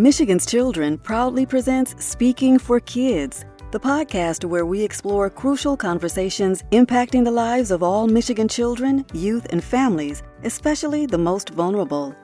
Michigan's Children proudly presents Speaking for Kids, the podcast where we explore crucial conversations impacting the lives of all Michigan children, youth, and families, especially the most vulnerable.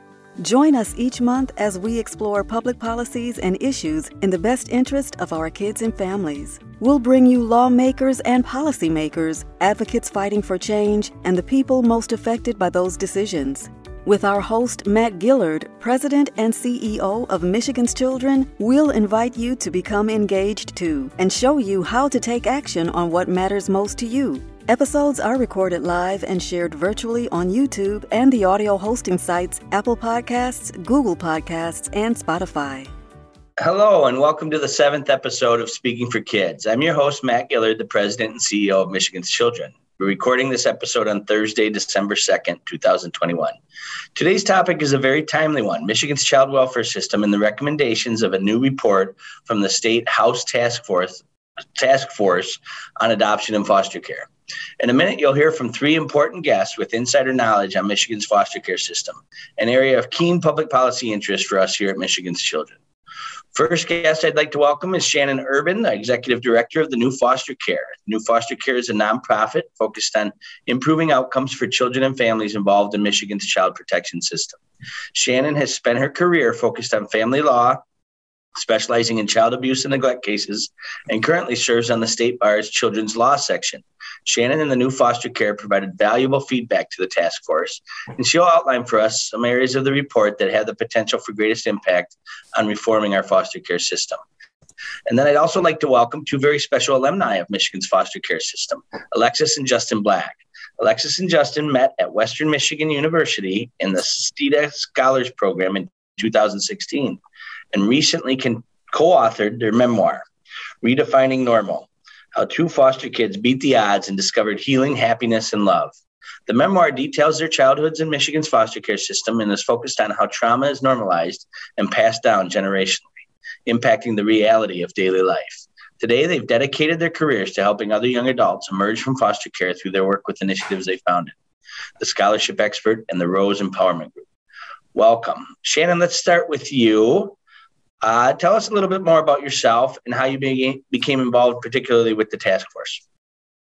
Join us each month as we explore public policies and issues in the best interest of our kids and families. We'll bring you lawmakers and policymakers, advocates fighting for change, and the people most affected by those decisions. With our host, Matt Gillard, President and CEO of Michigan's Children, we'll invite you to become engaged too and show you how to take action on what matters most to you. Episodes are recorded live and shared virtually on YouTube and the audio hosting sites Apple Podcasts, Google Podcasts, and Spotify. Hello, and welcome to the seventh episode of Speaking for Kids. I'm your host, Matt Gillard, the President and CEO of Michigan's Children. We're recording this episode on Thursday, December 2nd, 2021. Today's topic is a very timely one Michigan's child welfare system and the recommendations of a new report from the State House Task Force, Task Force on Adoption and Foster Care. In a minute, you'll hear from three important guests with insider knowledge on Michigan's foster care system, an area of keen public policy interest for us here at Michigan's Children. First guest I'd like to welcome is Shannon Urban, the Executive Director of the New Foster Care. New Foster Care is a nonprofit focused on improving outcomes for children and families involved in Michigan's child protection system. Shannon has spent her career focused on family law, specializing in child abuse and neglect cases, and currently serves on the State Bar's Children's Law section. Shannon and the new foster care provided valuable feedback to the task force, and she'll outline for us some areas of the report that have the potential for greatest impact on reforming our foster care system. And then I'd also like to welcome two very special alumni of Michigan's foster care system, Alexis and Justin Black. Alexis and Justin met at Western Michigan University in the Seita Scholars Program in 2016 and recently co authored their memoir, Redefining Normal How Two Foster Kids Beat the Odds and Discovered Healing, Happiness, and Love. The memoir details their childhoods in Michigan's foster care system and is focused on how trauma is normalized and passed down generationally, impacting the reality of daily life. Today, they've dedicated their careers to helping other young adults emerge from foster care through their work with initiatives they founded, the Scholarship Expert and the Rose Empowerment Group. Welcome. Shannon, let's start with you. Uh, tell us a little bit more about yourself and how you be- became involved, particularly with the task force.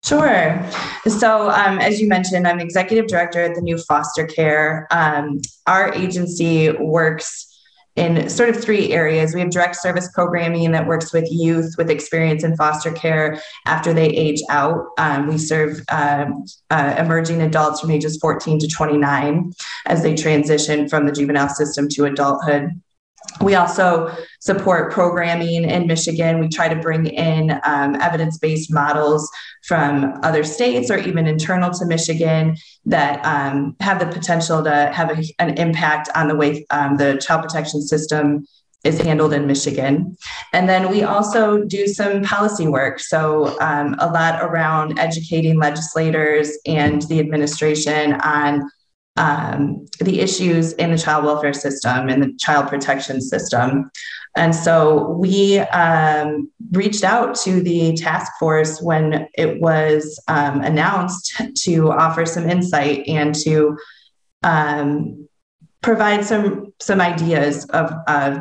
Sure. So, um, as you mentioned, I'm executive director at the new foster care. Um, our agency works in sort of three areas. We have direct service programming that works with youth with experience in foster care after they age out. Um, we serve uh, uh, emerging adults from ages 14 to 29 as they transition from the juvenile system to adulthood. We also support programming in Michigan. We try to bring in um, evidence based models from other states or even internal to Michigan that um, have the potential to have a, an impact on the way um, the child protection system is handled in Michigan. And then we also do some policy work. So, um, a lot around educating legislators and the administration on um, the issues in the child welfare system and the child protection system. And so we um, reached out to the task force when it was um, announced to offer some insight and to um, provide some some ideas of,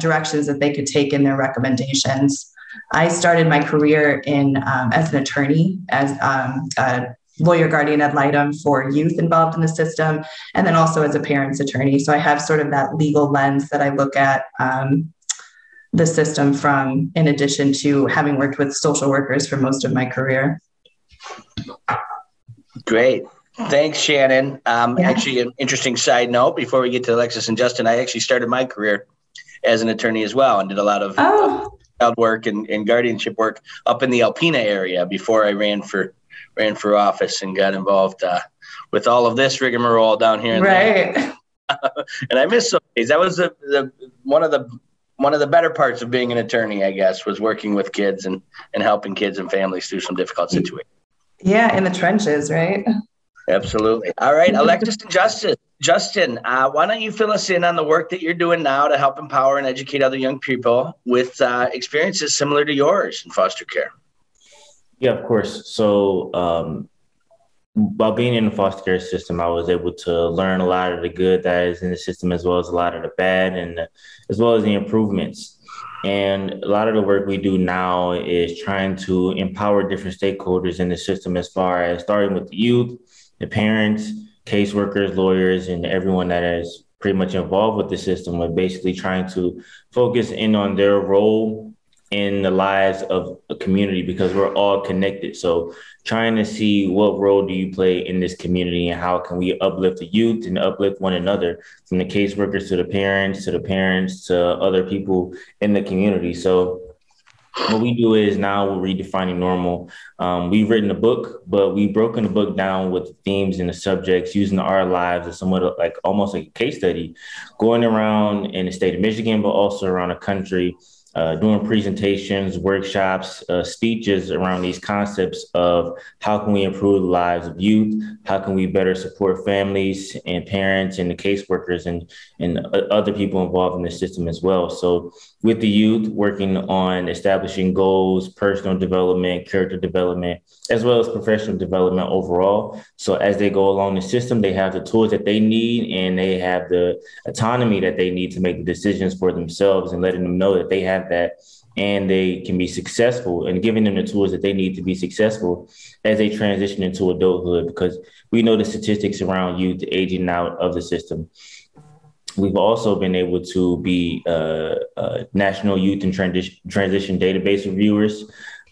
directions that they could take in their recommendations. I started my career in um, as an attorney, as um, a lawyer guardian ad litem for youth involved in the system, and then also as a parent's attorney. So I have sort of that legal lens that I look at um, the system from, in addition to having worked with social workers for most of my career. Great. Thanks, Shannon. Um, yeah. Actually, an interesting side note before we get to Alexis and Justin, I actually started my career as an attorney as well and did a lot of oh. child work and, and guardianship work up in the Alpena area before I ran for ran for office and got involved uh, with all of this rigmarole down here. right. and I miss those days. That was the, the one of the one of the better parts of being an attorney, I guess, was working with kids and and helping kids and families through some difficult situations. Yeah, in the trenches, right? Absolutely. All right, Alexis and Justin. Justin, uh, why don't you fill us in on the work that you're doing now to help empower and educate other young people with uh, experiences similar to yours in foster care? Yeah, of course. So, um, while being in the foster care system, I was able to learn a lot of the good that is in the system, as well as a lot of the bad, and as well as the improvements. And a lot of the work we do now is trying to empower different stakeholders in the system as far as starting with the youth, the parents, caseworkers, lawyers, and everyone that is pretty much involved with the system. We're basically trying to focus in on their role in the lives of a community because we're all connected. So trying to see what role do you play in this community and how can we uplift the youth and uplift one another from the caseworkers to the parents to the parents to other people in the community. So what we do is now we're redefining normal. Um, we've written a book, but we've broken the book down with the themes and the subjects using our lives as somewhat like almost like a case study, going around in the state of Michigan, but also around the country uh, doing presentations, workshops, uh, speeches around these concepts of how can we improve the lives of youth, how can we better support families and parents and the caseworkers and and other people involved in the system as well. So with the youth, working on establishing goals, personal development, character development, as well as professional development overall. So as they go along the system, they have the tools that they need and they have the autonomy that they need to make the decisions for themselves and letting them know that they have that and they can be successful and giving them the tools that they need to be successful as they transition into adulthood because we know the statistics around youth aging out of the system. We've also been able to be uh, uh, national youth and transition, transition database reviewers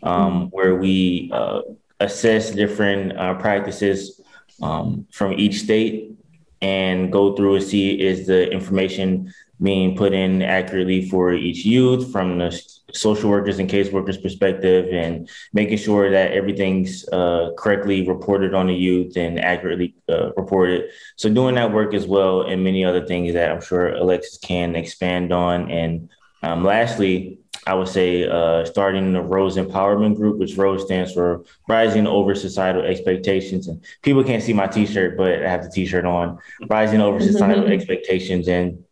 um, where we uh, assess different uh, practices um, from each state and go through and see is the information being put in accurately for each youth from the social workers and caseworkers perspective and making sure that everything's uh, correctly reported on the youth and accurately uh, reported so doing that work as well and many other things that i'm sure alexis can expand on and um, lastly I would say uh, starting the Rose Empowerment Group, which Rose stands for Rising Over Societal Expectations. And people can't see my T-shirt, but I have the T-shirt on. Rising Over Societal Expectations, and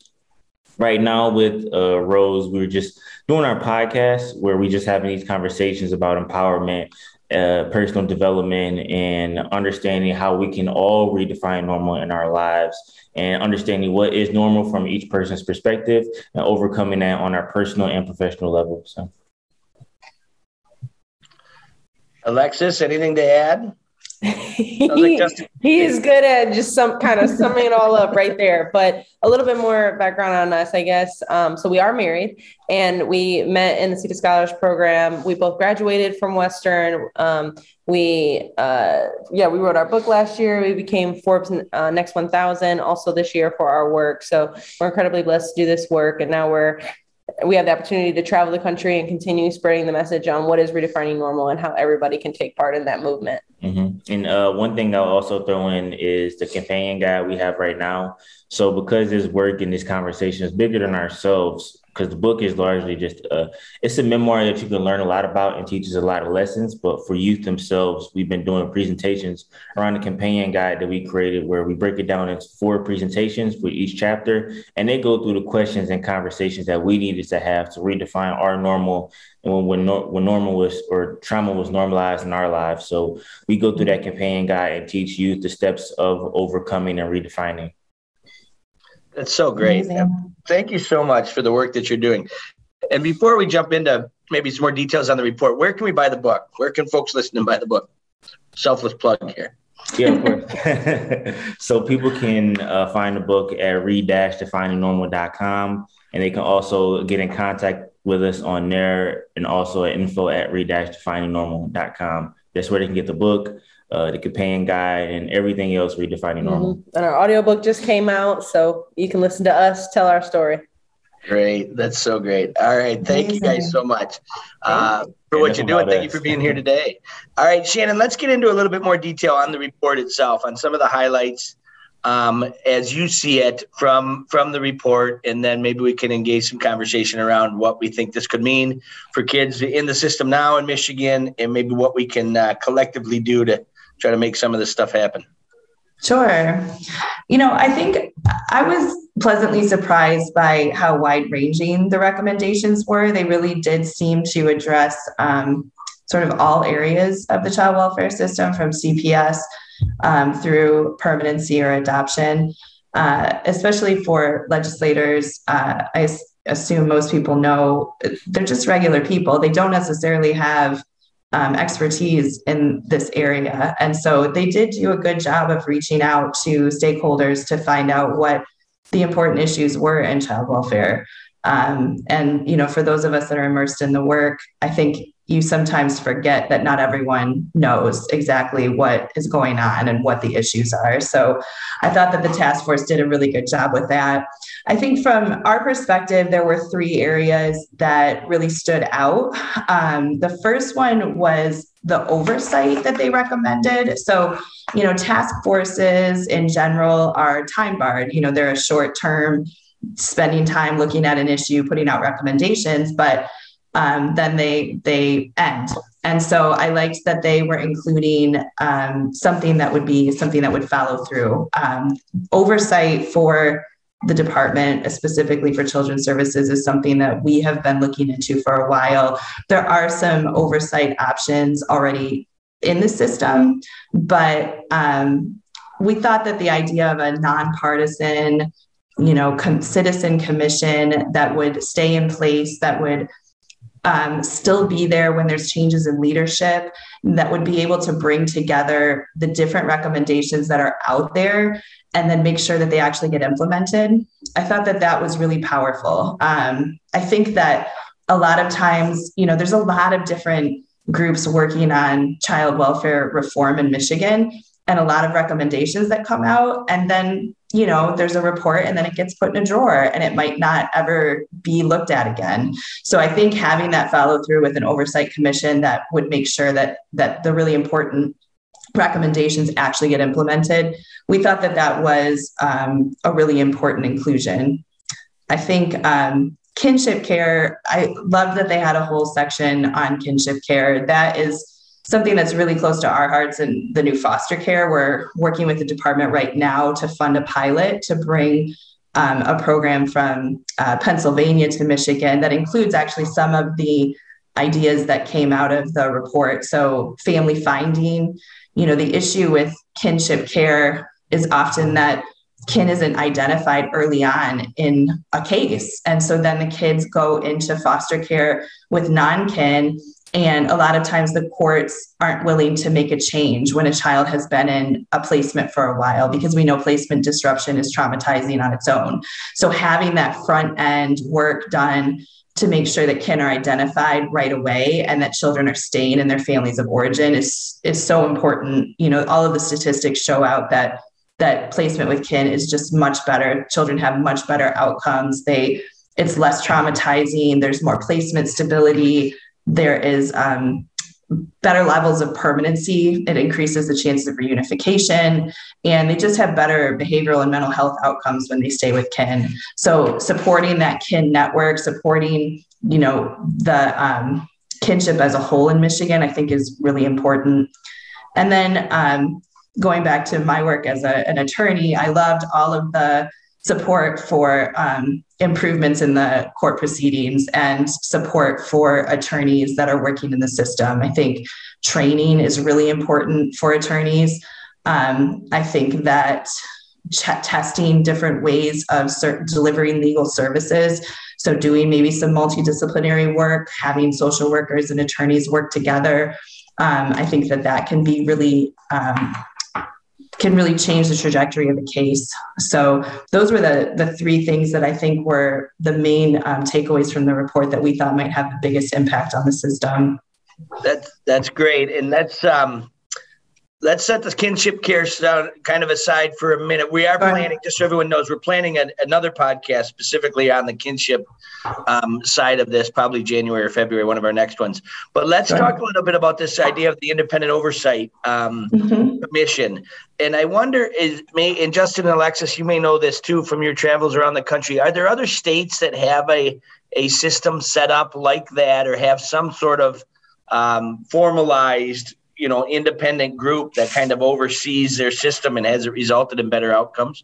right now with uh, Rose, we are just doing our podcast where we just having these conversations about empowerment, uh, personal development, and understanding how we can all redefine normal in our lives and understanding what is normal from each person's perspective and overcoming that on our personal and professional level. So. Alexis, anything to add? He, he is good at just some kind of summing it all up right there. But a little bit more background on us, I guess. Um, so we are married and we met in the Seita Scholars Program. We both graduated from Western. Um, we, uh, yeah, we wrote our book last year. We became Forbes uh, Next 1000 also this year for our work. So we're incredibly blessed to do this work. And now we're we have the opportunity to travel the country and continue spreading the message on what is redefining normal and how everybody can take part in that movement. Mm-hmm. And uh, one thing I'll also throw in is the companion guide we have right now. So because this work and this conversation is bigger than ourselves, because the book is largely just uh, it's a memoir that you can learn a lot about and teaches a lot of lessons. But for youth themselves, we've been doing presentations around the companion guide that we created, where we break it down into four presentations for each chapter, and they go through the questions and conversations that we needed to have to redefine our normal and when when, when normal was or trauma was normalized in our lives. So we go through that companion guide and teach youth the steps of overcoming and redefining. That's so great. Amazing. Thank you so much for the work that you're doing. And before we jump into maybe some more details on the report, where can we buy the book? Where can folks listen and buy the book? Selfless plug here. Yeah, of course. so people can uh, find the book at redefiningnormal.com and they can also get in contact with us on there and also at info at redefiningnormal.com. That's where they can get the book uh, the companion guide, and everything else redefining normal. Mm-hmm. And our audiobook just came out, so you can listen to us tell our story. Great. That's so great. All right. Thank Amazing. you guys so much uh, for what you're doing. Thank you for being here today. All right, Shannon, let's get into a little bit more detail on the report itself, on some of the highlights um, as you see it from from the report, and then maybe we can engage some conversation around what we think this could mean for kids in the system now in Michigan, and maybe what we can uh, collectively do to try to make some of this stuff happen? Sure. You know, I think I was pleasantly surprised by how wide ranging the recommendations were. They really did seem to address um, sort of all areas of the child welfare system from CPS um, through permanency or adoption. Uh, especially for legislators, uh, I assume most people know, they're just regular people. They don't necessarily have um, expertise in this area. And so they did do a good job of reaching out to stakeholders to find out what the important issues were in child welfare. Um, and you know, for those of us that are immersed in the work, I think you sometimes forget that not everyone knows exactly what is going on and what the issues are. So I thought that the task force did a really good job with that. I think from our perspective, there were three areas that really stood out. Um, the first one was the oversight that they recommended. So, you know, task forces in general are time barred, you know, they're a short term spending time looking at an issue, putting out recommendations, but um, then they they end. And so I liked that they were including um, something that would be something that would follow through. Um, oversight for the department, specifically for children's services, is something that we have been looking into for a while. There are some oversight options already in the system, but um, we thought that the idea of a nonpartisan, you know, com- citizen commission that would stay in place, that would um, still be there when there's changes in leadership that would be able to bring together the different recommendations that are out there and then make sure that they actually get implemented. I thought that that was really powerful. Um, I think that a lot of times, you know, there's a lot of different groups working on child welfare reform in Michigan and a lot of recommendations that come out. And then, you know, there's a report and then it gets put in a drawer and it might not ever be looked at again. So I think having that follow through with an oversight commission that would make sure that that the really important recommendations actually get implemented, we thought that that was um, a really important inclusion. I think um, kinship care, I love that they had a whole section on kinship care. That is something that's really close to our hearts and the new foster care. We're working with the department right now to fund a pilot to bring um, a program from uh, Pennsylvania to Michigan that includes actually some of the ideas that came out of the report. So, family finding, you know, the issue with kinship care is often that kin isn't identified early on in a case. And so then the kids go into foster care with non kin and a lot of times the courts aren't willing to make a change when a child has been in a placement for a while because we know placement disruption is traumatizing on its own. So having that front end work done to make sure that kin are identified right away and that children are staying in their families of origin is is so important. You know, all of the statistics show out that that placement with kin is just much better. Children have much better outcomes. They it's less traumatizing. There's more placement stability there is um, better levels of permanency. It increases the chances of reunification, and they just have better behavioral and mental health outcomes when they stay with kin. So supporting that kin network, supporting you know the um, kinship as a whole in Michigan, I think is really important. And then um, going back to my work as a, an attorney, I loved all of the support for um, improvements in the court proceedings and support for attorneys that are working in the system. I think training is really important for attorneys. Um, I think that ch- testing different ways of ser- delivering legal services. So, doing maybe some multidisciplinary work, having social workers and attorneys work together. Um, I think that that can be really um, can really change the trajectory of a case. So those were the the three things that I think were the main um, takeaways from the report that we thought might have the biggest impact on the system. That's that's great, and that's um, let's set the kinship care kind of aside for a minute. We are planning, just so everyone knows, we're planning another podcast specifically on the kinship um, side of this, probably January or February, one of our next ones. But let's talk a little bit about this idea of the independent oversight um, mm-hmm. commission. And I wonder, is may and Justin and Alexis, you may know this too from your travels around the country. Are there other states that have a a system set up like that, or have some sort of um, formalized you know independent group that kind of oversees their system and has resulted in better outcomes?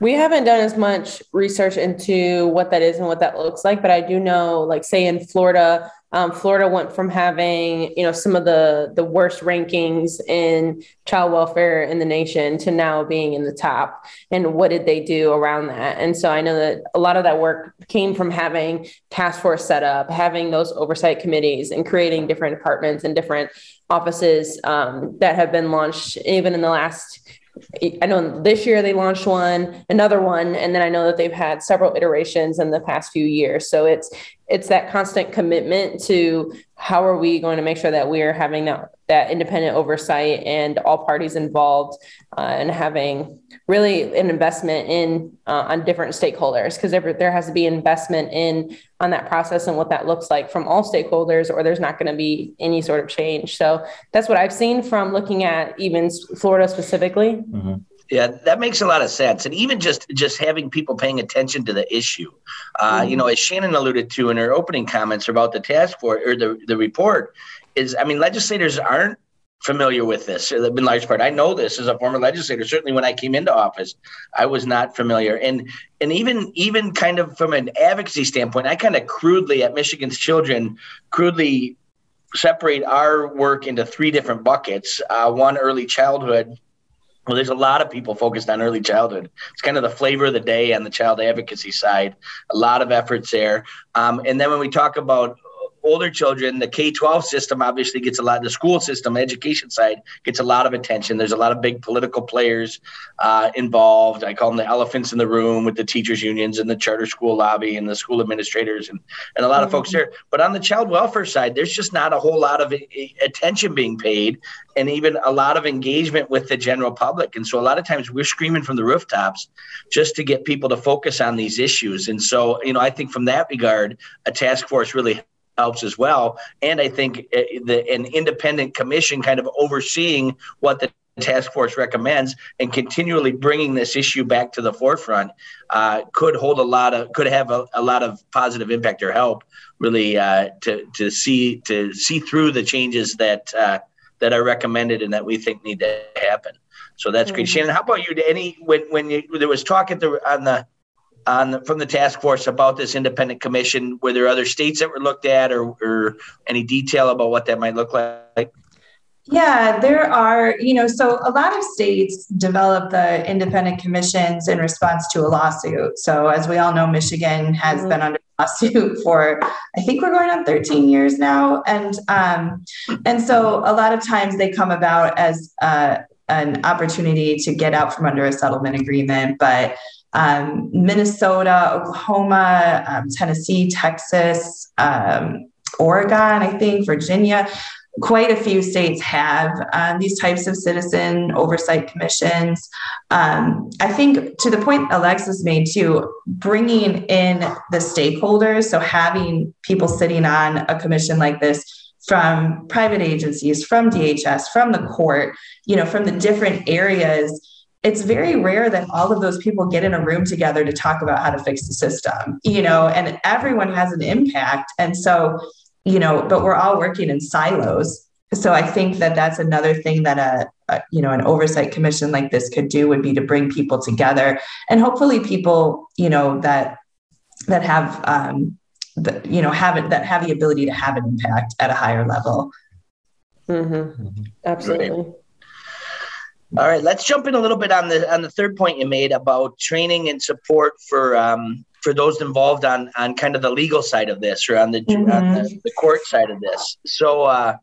We haven't done as much research into what that is and what that looks like, but I do know, like, say in Florida, um, Florida went from having, you know, some of the the worst rankings in child welfare in the nation to now being in the top. And what did they do around that? And so I know that a lot of that work came from having task force set up, having those oversight committees, and creating different departments and different offices um, that have been launched even in the last I know this year they launched one, another one, and then I know that they've had several iterations in the past few years. So it's it's that constant commitment to how are we going to make sure that we are having that, that independent oversight and all parties involved uh, and having really an investment in uh, on different stakeholders? Because there, has to be investment in on that process and what that looks like from all stakeholders or there's not going to be any sort of change. So that's what i've seen from looking at even florida specifically. Mm-hmm. Yeah, that makes a lot of sense, and even just just having people paying attention to the issue. Uh, mm-hmm. You know, as Shannon alluded to in her opening comments about the task force or the the report, is I mean, legislators aren't familiar with this in large part. I know this as a former legislator. Certainly, when I came into office, I was not familiar, and and even even kind of from an advocacy standpoint, I kind of crudely at Michigan's Children crudely separate our work into three different buckets. Uh, one, early childhood well, there's a lot of people focused on early childhood. It's kind of the flavor of the day on the child advocacy side. A lot of efforts there. Um, and then when we talk about older children, the K 12 system obviously gets a lot, the school system, education side gets a lot of attention. There's a lot of big political players uh, involved. I call them the elephants in the room with the teachers' unions and the charter school lobby and the school administrators and, and a lot mm-hmm. of folks there. But on the child welfare side, there's just not a whole lot of attention being paid and even a lot of engagement with the general public. And so a lot of times we're screaming from the rooftops just to get people to focus on these issues. And so, you know, I think from that regard, a task force really helps as well. And I think uh, the, an independent commission kind of overseeing what the task force recommends and continually bringing this issue back to the forefront uh, could hold a lot of could have a, a lot of positive impact or help really uh, to to see to see through the changes that uh, that are recommended and that we think need to happen. So that's mm-hmm. great, Shannon. How about you? Any when when you, there was talk at the on the on the, from the task force about this independent commission? Were there other states that were looked at, or, or any detail about what that might look like? Yeah, there are, you know, so a lot of states develop the independent commissions in response to a lawsuit. So, as we all know, Michigan has mm-hmm. been under lawsuit for I think we're going on 13 years now, and um, and so a lot of times they come about as uh, an opportunity to get out from under a settlement agreement, but um, Minnesota, Oklahoma, um, Tennessee, Texas, um, Oregon, I think, Virginia. Quite a few states have um, these types of citizen oversight commissions. Um, I think to the point Alexis made too, bringing in the stakeholders, so having people sitting on a commission like this from private agencies, from DHS, from the court, you know, from the different areas it's very rare that all of those people get in a room together to talk about how to fix the system, you know, and everyone has an impact. And so, you know, but we're all working in silos. So I think that that's another thing that a, a you know, an oversight commission like this could do would be to bring people together and hopefully people, you know, that, that have, um, that, you know, have it, that have the ability to have an impact at a higher level. Mm-hmm. Absolutely. Right. All right, let's jump in a little bit on the on the third point you made about training and support for um, for those involved on on kind of the legal side of this or on the mm-hmm. on the, the, court side of this. So, uh,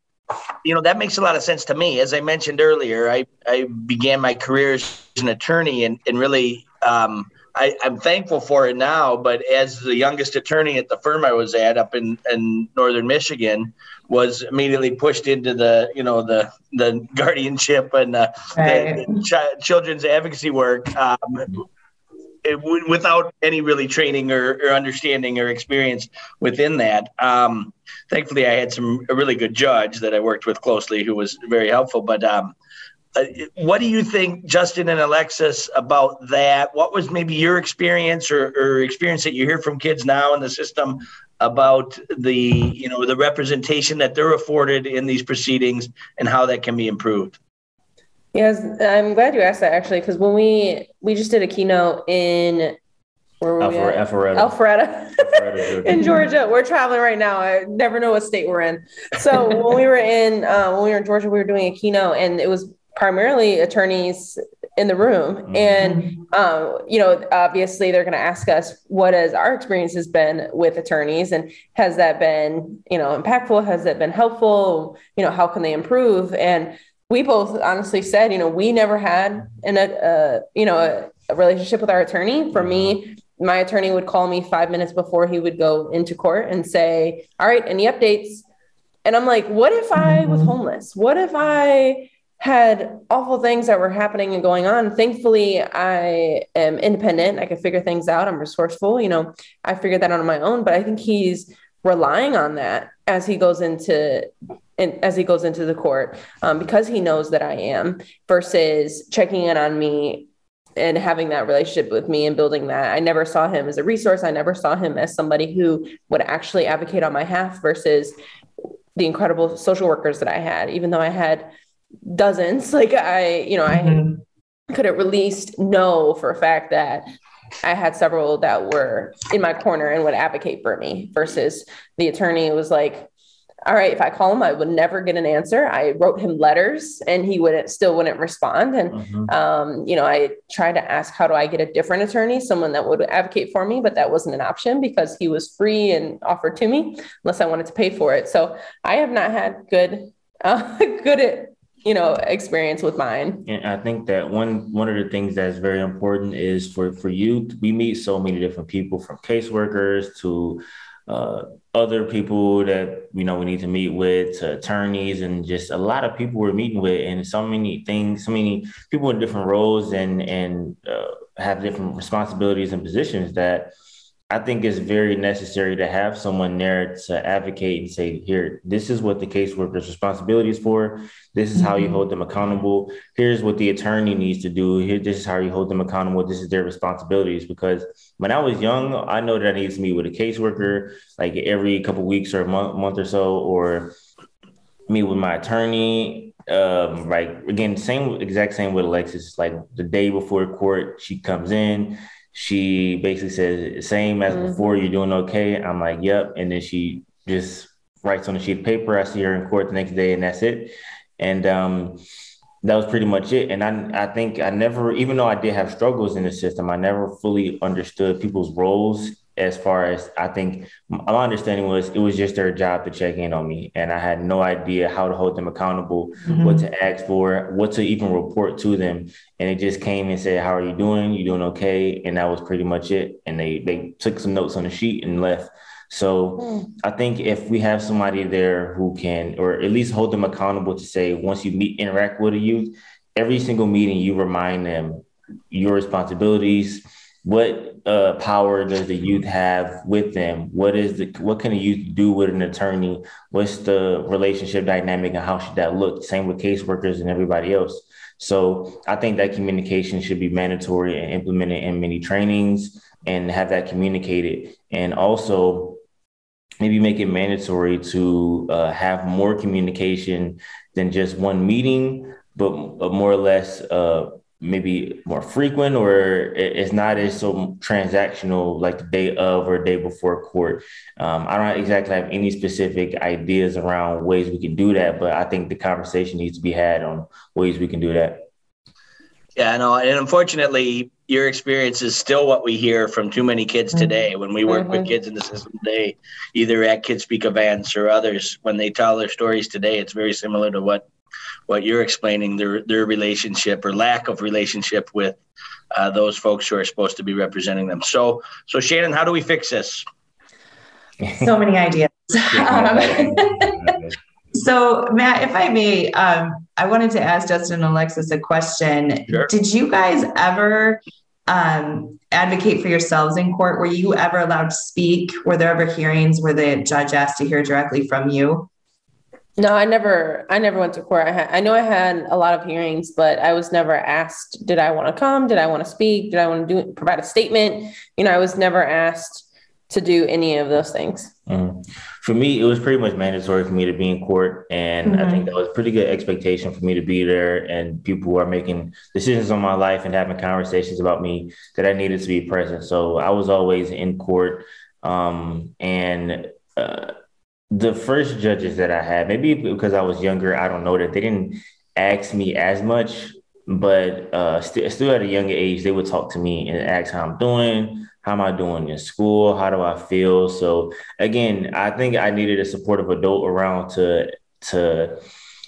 you know, that makes a lot of sense to me. As I mentioned earlier, I I began my career as an attorney and and really. Um, I, am thankful for it now, but as the youngest attorney at the firm I was at up in, in northern Michigan, was immediately pushed into the you know the the guardianship and uh, right. the ch- children's advocacy work um, it, without any really training or, or, understanding or experience within that. Um, thankfully, I had some a really good judge that I worked with closely who was very helpful. But um, uh, what do you think, Justin and Alexis, about that? What was maybe your experience or, or experience that you hear from kids now in the system about the you know the representation that they're afforded in these proceedings and how that can be improved yes i'm glad you asked that actually because when we we just did a keynote in where were we Alpharetta. Alpharetta. Alpharetta, Alpharetta in Georgia. We're traveling right now. I never know what state we're in. So when we were in uh, when we were in Georgia, we were doing a keynote, and it was primarily attorneys in the room. Mm-hmm. And um, you know, obviously, they're going to ask us what has our experience has been with attorneys, and has that been you know impactful? Has that been helpful? You know, how can they improve? And we both honestly said, you know, we never had an, a, you know, a, a relationship with our attorney. For me, my attorney would call me five minutes before he would go into court and say, All right, any updates? And I'm like, What if I was homeless? What if I had awful things that were happening and going on? Thankfully, I am independent. I can figure things out. I'm resourceful. You know, I figured that out on my own, but I think he's relying on that as he goes into and as he goes into the court um, because he knows that I am versus checking in on me and having that relationship with me and building that. I never saw him as a resource. I never saw him as somebody who would actually advocate on my behalf versus the incredible social workers that I had, even though I had dozens, like I, you know, mm-hmm. I could at least know for a fact that I had several that were in my corner and would advocate for me versus the attorney was like, all right, if I call him, I would never get an answer. I wrote him letters and he wouldn't still wouldn't respond. And mm-hmm. um, you know, I tried to ask how do I get a different attorney, someone that would advocate for me, but that wasn't an option because he was free and offered to me unless I wanted to pay for it. So I have not had good uh, good you know experience with mine. And i think that one one of the things that's very important is for for you we meet so many different people from caseworkers to uh, other people that you know we need to meet with, to attorneys, and just a lot of people we're meeting with, and so many things, so many people in different roles and and uh, have different responsibilities and positions that I think it's very necessary to have someone there to advocate and say, here, this is what the caseworker's responsibility is for. This is mm-hmm. how you mm-hmm. hold them accountable. Here's what the attorney needs to do. Here, this is how you hold them accountable. This is their responsibilities. Because when I was young, I know that I needed to meet with a caseworker like every couple weeks or a month, month or so, or meet with my attorney. Um, like again, same exact same with Alexis. Like the day before court, she comes in she basically says, same as mm-hmm. before, you're doing okay. I'm like, yep. And then she just writes on a sheet of paper. I see her in court the next day, and that's it. And um, that was pretty much it. And I, I think I never, even though I did have struggles in the system, I never fully understood people's roles as far as I think my understanding was it was just their job to check in on me. And I had no idea how to hold them accountable, mm-hmm. what to ask for, what to even report to them. And it just came and said, How are you doing? You doing okay? And that was pretty much it. And they they took some notes on the sheet and left. So mm. I think if we have somebody there who can, or at least hold them accountable to say, once you meet, interact with a youth, every single meeting, you remind them your responsibilities, what uh, power does the youth have with them? What is the what can a youth do with an attorney? What's the relationship dynamic and how should that look? Same with caseworkers and everybody else. So I think that communication should be mandatory and implemented in many trainings and have that communicated. And also maybe make it mandatory to uh, have more communication than just one meeting, but more or less uh, maybe more frequent or it's not as so transactional like the day of or day before court. Um, I don't exactly have any specific ideas around ways we can do that, but I think the conversation needs to be had on ways we can do that. Yeah, no, and unfortunately, your experience is still what we hear from too many kids mm-hmm. today. When we work mm-hmm. with kids in the system today, either at Kids Speak events or others, when they tell their stories today, it's very similar to what what you're explaining their their relationship or lack of relationship with uh, those folks who are supposed to be representing them. So, so Shannon, how do we fix this? So many ideas. um, so, Matt, if I may, um, I wanted to ask Justin and Alexis a question. Sure. Did you guys ever um, advocate for yourselves in court? Were you ever allowed to speak? Were there ever hearings where the judge asked to hear directly from you? No, I never. I never went to court. I had. I know I had a lot of hearings, but I was never asked. Did I want to come? Did I want to speak? Did I want to do provide a statement? You know, I was never asked to do any of those things? Mm. For me, it was pretty much mandatory for me to be in court. And mm-hmm. I think that was pretty good expectation for me to be there. And people who are making decisions on my life and having conversations about me that I needed to be present. So I was always in court. Um, and uh, the first judges that I had, maybe because I was younger, I don't know that they didn't ask me as much, but uh, st- still at a younger age, they would talk to me and ask how I'm doing, how am I doing in school, how do I feel. So again, I think I needed a supportive adult around to to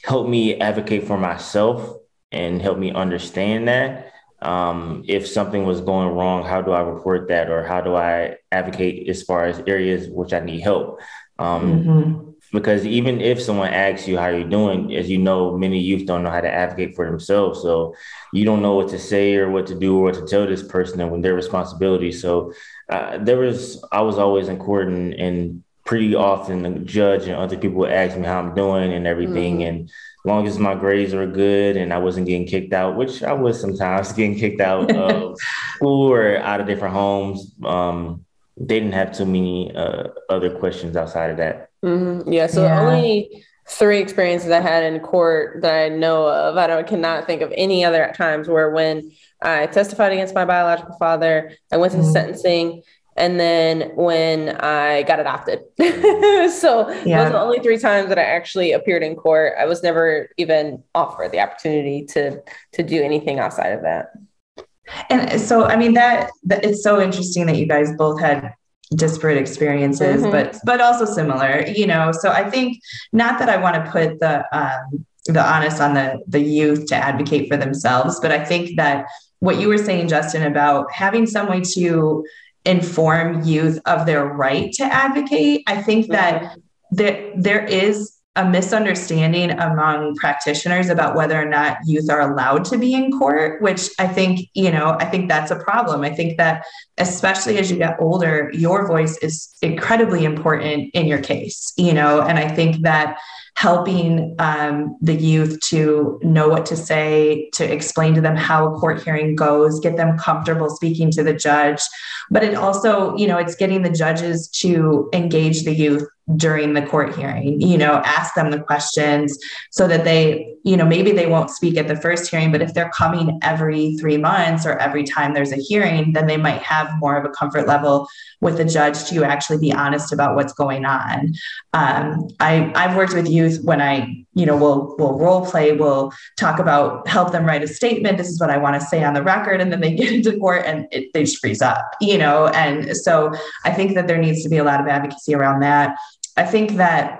help me advocate for myself and help me understand that. Um, if something was going wrong, how do I report that, or how do I advocate as far as areas which I need help? Um, mm-hmm. Because even if someone asks you how you're doing, as you know, many youth don't know how to advocate for themselves. So you don't know what to say or what to do or what to tell this person and when their responsibility. So uh, there was, I was always in court and, and pretty often the judge and other people would ask me how I'm doing and everything. Mm-hmm. And as long as my grades were good and I wasn't getting kicked out, which I was sometimes getting kicked out of school or out of different homes, um, didn't have too many uh, other questions outside of that. Mm-hmm. Yeah. So yeah. only three experiences I had in court that I know of. I don't cannot think of any other times where when I testified against my biological father, I went to mm-hmm. sentencing, and then when I got adopted. so yeah. those are the only three times that I actually appeared in court. I was never even offered the opportunity to to do anything outside of that. And so, I mean, that, that it's so interesting that you guys both had disparate experiences, mm-hmm. but but also similar. You know, so I think not that I want to put the um, the onus on the the youth to advocate for themselves, but I think that what you were saying, Justin, about having some way to inform youth of their right to advocate, I think that mm-hmm. there there is a misunderstanding among practitioners about whether or not youth are allowed to be in court which i think you know i think that's a problem. I think that especially as you get older your voice is incredibly important in your case you know and i think that helping um, the youth to know what to say, to explain to them how a court hearing goes, get them comfortable speaking to the judge. But it also, you know, it's getting the judges to engage the youth during the court hearing, you know, ask them the questions so that they, you know, maybe they won't speak at the first hearing, but if they're coming every three months or every time there's a hearing, then they might have more of a comfort level with the judge to actually be honest about what's going on. Um, I, I've worked with youth when I, you know, will will role play, will talk about help them write a statement. This is what I want to say on the record, and then they get into court and it, they just freeze up, you know. And so I think that there needs to be a lot of advocacy around that. I think that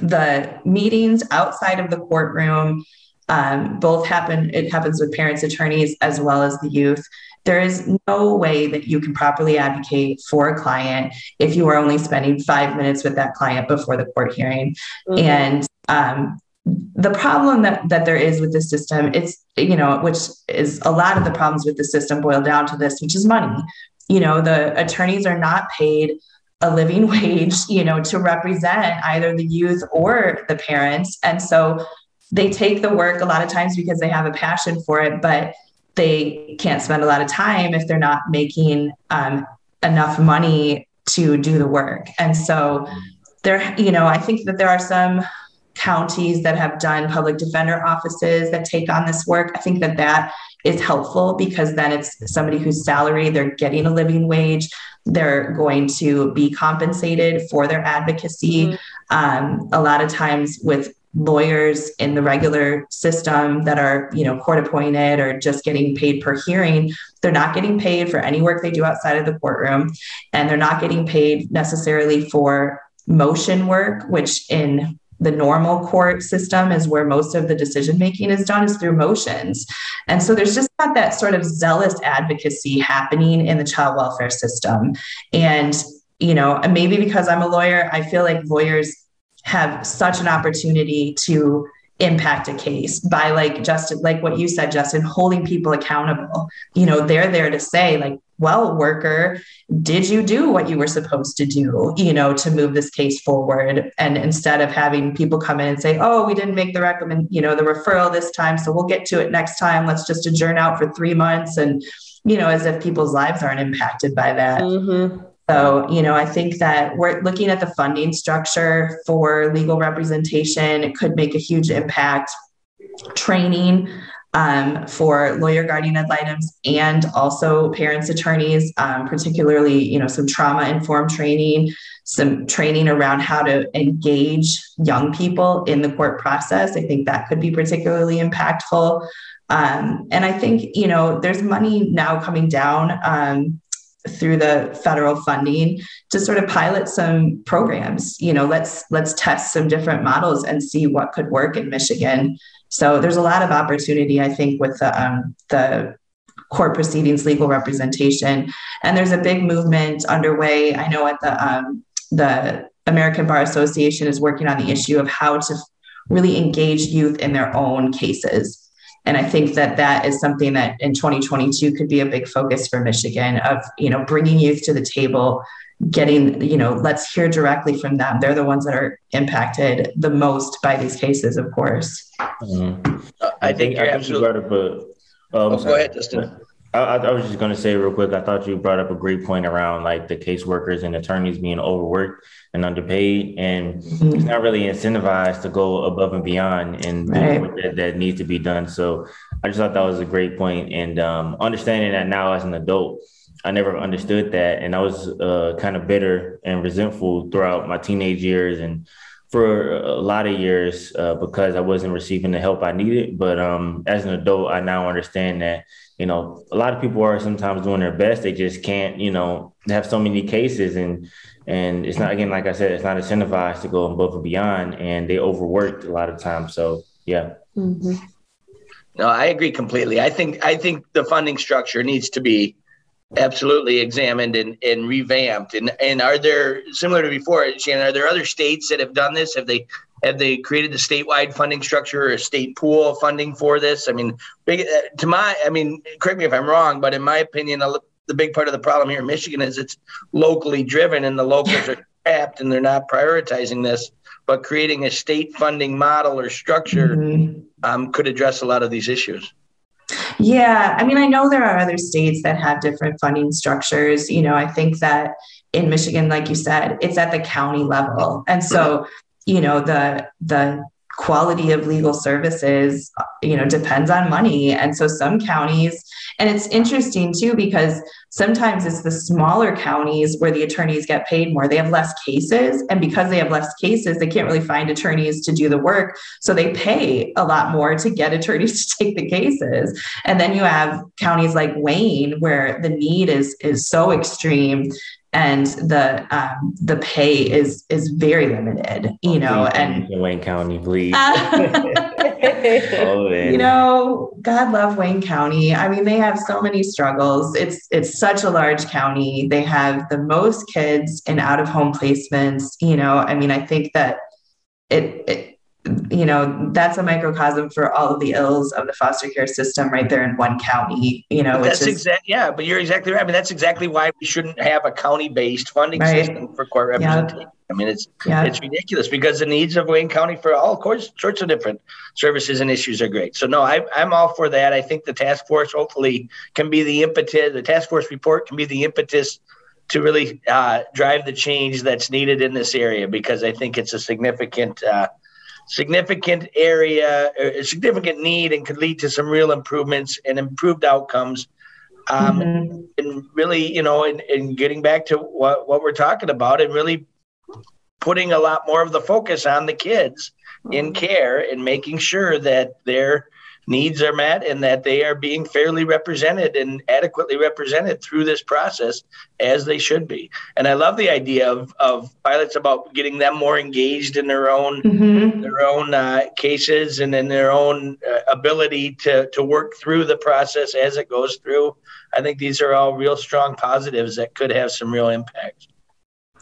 the meetings outside of the courtroom um, both happen it happens with parents attorneys as well as the youth there is no way that you can properly advocate for a client if you are only spending five minutes with that client before the court hearing. Mm-hmm. And um, the problem that, that there is with the system, it's, you know, which is a lot of the problems with the system boil down to this, which is money. You know, the attorneys are not paid a living wage, you know, to represent either the youth or the parents. And so they take the work a lot of times because they have a passion for it, but they can't spend a lot of time if they're not making um, enough money to do the work. And so there, you know, I think that there are some counties that have done public defender offices that take on this work. I think that that is helpful because then it's somebody whose salary, they're getting a living wage, they're going to be compensated for their advocacy. Mm-hmm. Um, a lot of times with lawyers in the regular system that are you know court appointed or just getting paid per hearing they're not getting paid for any work they do outside of the courtroom. And they're not getting paid necessarily for motion work which in the normal court system is where most of the decision making is done is through motions. And so there's just not that sort of zealous advocacy happening in the child welfare system. And you know maybe because i'm a lawyer i feel like lawyers have such an opportunity to impact a case by like Justin, like what you said, Justin, holding people accountable. You know, they're there to say, like, well, worker, did you do what you were supposed to do, you know, to move this case forward? And instead of having people come in and say, oh, we didn't make the recommend, you know, the referral this time, so we'll get to it next time. Let's just adjourn out for three months. And, you know, as if people's lives aren't impacted by that. Mm-hmm. So, you know, I think that we're looking at the funding structure for legal representation. It could make a huge impact. Training um, for lawyer guardian ad litems and also parents attorneys, um, particularly, you know, some trauma informed training, some training around how to engage young people in the court process. I think that could be particularly impactful. Um, and I think, you know, there's money now coming down um, through the federal funding to sort of pilot some programs. You know let's let's test some different models and see what could work in michigan. So there's a lot of opportunity i think with the um, the court proceedings legal representation. And there's a big movement underway. I know at the um, the american bar association is working on the issue of how to really engage youth in their own cases and I think that that is something that in 2022 could be a big focus for Michigan of, you know, bringing youth to the table, getting, you know, let's hear directly from them. They're the ones that are impacted the most by these cases, of course. Mm-hmm. I think I think you brought up a. Um, oh, go ahead, Justin. I, I, was just going to say real quick. I thought you brought up a great point around like the caseworkers and attorneys being overworked and underpaid, and mm-hmm. it's not really incentivized to go above and beyond and right. that, that needs to be done. So I just thought that was a great point, and um, understanding that now as an adult, I never understood that, and I was uh, kind of bitter and resentful throughout my teenage years and for a lot of years uh, because I wasn't receiving the help I needed. But um, as an adult, I now understand that you know, a lot of people are sometimes doing their best. They just can't, you know, have so many cases and and it's not again, like I said, it's not incentivized to go above and beyond, and they overworked a lot of times. So yeah. Mm-hmm. No, I agree completely. I think I think the funding structure needs to be absolutely examined and, and revamped. And and are there similar to before, Shannon? Are there other states that have done this? Have they have they created the statewide funding structure or a state pool of funding for this? I mean, big, uh, to my, I mean, correct me if I'm wrong, but in my opinion, the big part of the problem here in Michigan is it's locally driven and the locals are trapped and they're not prioritizing this. But creating a state funding model or structure mm-hmm. um, could address a lot of these issues. Yeah, I mean, I know there are other states that have different funding structures. You know, I think that in Michigan, like you said, it's at the county level. And so you know the the quality of legal services you know depends on money and so some counties and it's interesting too because sometimes it's the smaller counties where the attorneys get paid more they have less cases and because they have less cases they can't really find attorneys to do the work so they pay a lot more to get attorneys to take the cases and then you have counties like wayne where the need is is so extreme and the um, the pay is is very limited, you know. and Wayne County, please. oh, you know, God love Wayne County. I mean, they have so many struggles. It's it's such a large county. They have the most kids in out of home placements. You know, I mean, I think that it, it you know that's a microcosm for all of the ills of the foster care system right there in one county you know that's exactly yeah but you're exactly right i mean that's exactly why we shouldn't have a county based funding right. system for court representation yep. i mean it's yep. it's ridiculous because the needs of wayne county for all sorts of different services and issues are great so no I, i'm all for that i think the task force hopefully can be the impetus the task force report can be the impetus to really uh, drive the change that's needed in this area because I think it's a significant uh, significant area, a significant need, and could lead to some real improvements and improved outcomes. Um, mm-hmm. And really, you know, in, in getting back to what, what we're talking about, and really putting a lot more of the focus on the kids in mm-hmm. care and making sure that they're needs are met and that they are being fairly represented and adequately represented through this process as they should be. And I love the idea of, of pilots about getting them more engaged in their own mm-hmm. their own uh, cases and in their own uh, ability to to work through the process as it goes through. I think these are all real strong positives that could have some real impact.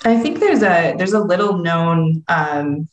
I think there's a there's a little known um,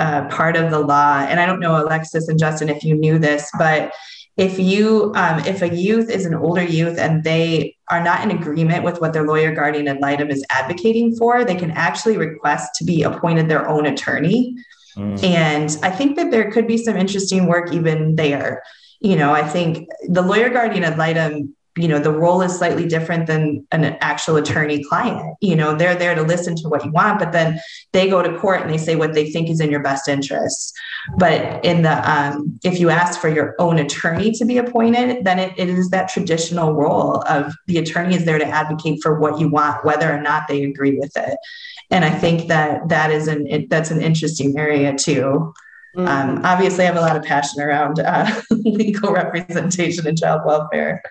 uh, part of the law. And I don't know, Alexis and Justin, if you knew this, but if you um, if a youth is an older youth and they are not in agreement with what their lawyer guardian ad litem is advocating for they can actually request to be appointed their own attorney mm. and i think that there could be some interesting work even there you know i think the lawyer guardian ad litem you know the role is slightly different than an actual attorney client you know they're there to listen to what you want but then they go to court and they say what they think is in your best interests but in the um, if you ask for your own attorney to be appointed then it, it is that traditional role of the attorney is there to advocate for what you want whether or not they agree with it and i think that that is an it, that's an interesting area too um, mm-hmm. Um, obviously, I have a lot of passion around uh, legal representation and child welfare.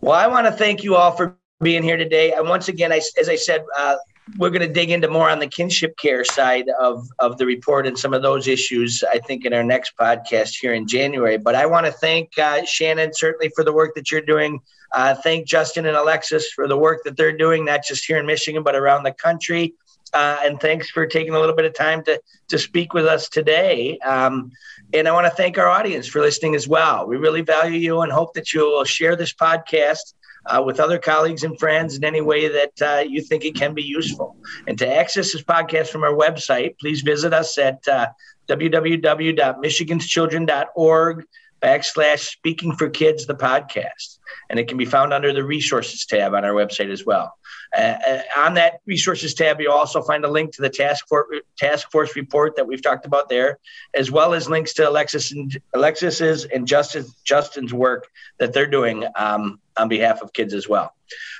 Well, I want to thank you all for being here today. And once again, I, as I said, uh, we're going to dig into more on the kinship care side of, of the report and some of those issues, I think, in our next podcast here in January. But I want to thank uh, Shannon, certainly, for the work that you're doing. Uh, thank Justin and Alexis for the work that they're doing, not just here in Michigan, but around the country. Uh, and thanks for taking a little bit of time to, to speak with us today. Um, and I want to thank our audience for listening as well. We really value you and hope that you will share this podcast uh, with other colleagues and friends in any way that uh, you think it can be useful. And to access this podcast from our website, please visit us at uh, www.michiganschildren.org backslash speaking for kids the podcast and it can be found under the resources tab on our website as well uh, on that resources tab you'll also find a link to the task force task force report that we've talked about there as well as links to alexis and alexis's and justin justin's work that they're doing um, on behalf of kids as well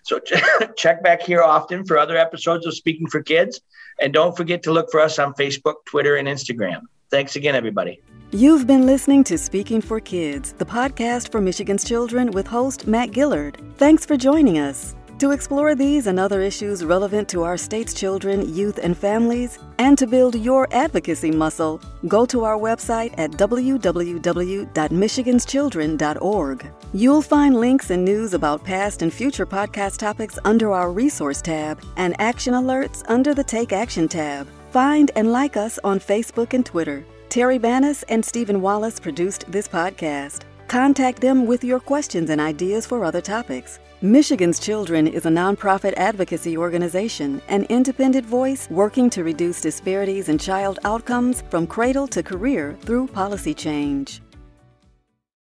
so check back here often for other episodes of speaking for kids and don't forget to look for us on facebook twitter and instagram thanks again everybody You've been listening to Speaking for Kids, the podcast for Michigan's children with host Matt Gillard. Thanks for joining us. To explore these and other issues relevant to our state's children, youth, and families, and to build your advocacy muscle, go to our website at www.michiganschildren.org. You'll find links and news about past and future podcast topics under our resource tab and action alerts under the Take Action tab. Find and like us on Facebook and Twitter. Terry Bannis and Stephen Wallace produced this podcast. Contact them with your questions and ideas for other topics. Michigan's Children is a nonprofit advocacy organization, an independent voice working to reduce disparities in child outcomes from cradle to career through policy change.